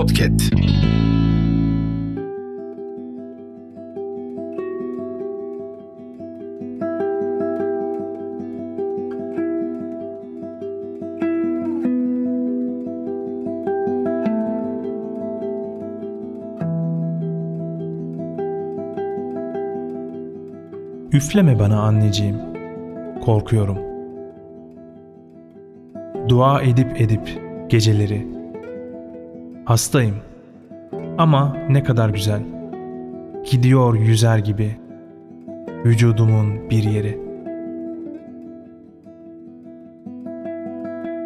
Podcast. Üfleme bana anneciğim. Korkuyorum. Dua edip edip geceleri. Hastayım. Ama ne kadar güzel. Gidiyor yüzer gibi. Vücudumun bir yeri.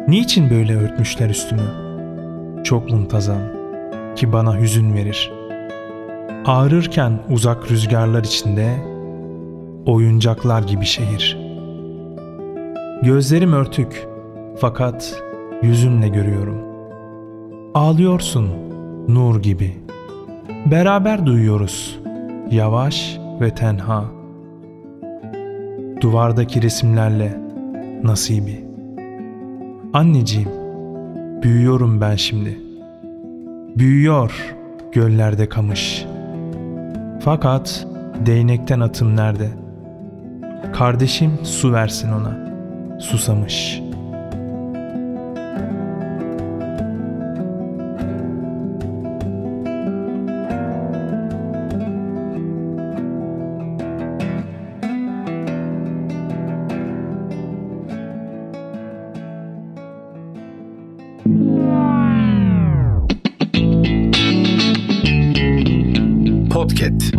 Niçin böyle örtmüşler üstümü? Çok muntazam ki bana hüzün verir. Ağrırken uzak rüzgarlar içinde oyuncaklar gibi şehir. Gözlerim örtük fakat yüzünle görüyorum. Ağlıyorsun nur gibi. Beraber duyuyoruz yavaş ve tenha. Duvardaki resimlerle nasibi. Anneciğim, büyüyorum ben şimdi. Büyüyor göllerde kamış. Fakat değnekten atım nerede?'' Kardeşim su versin ona. Susamış. Podcast.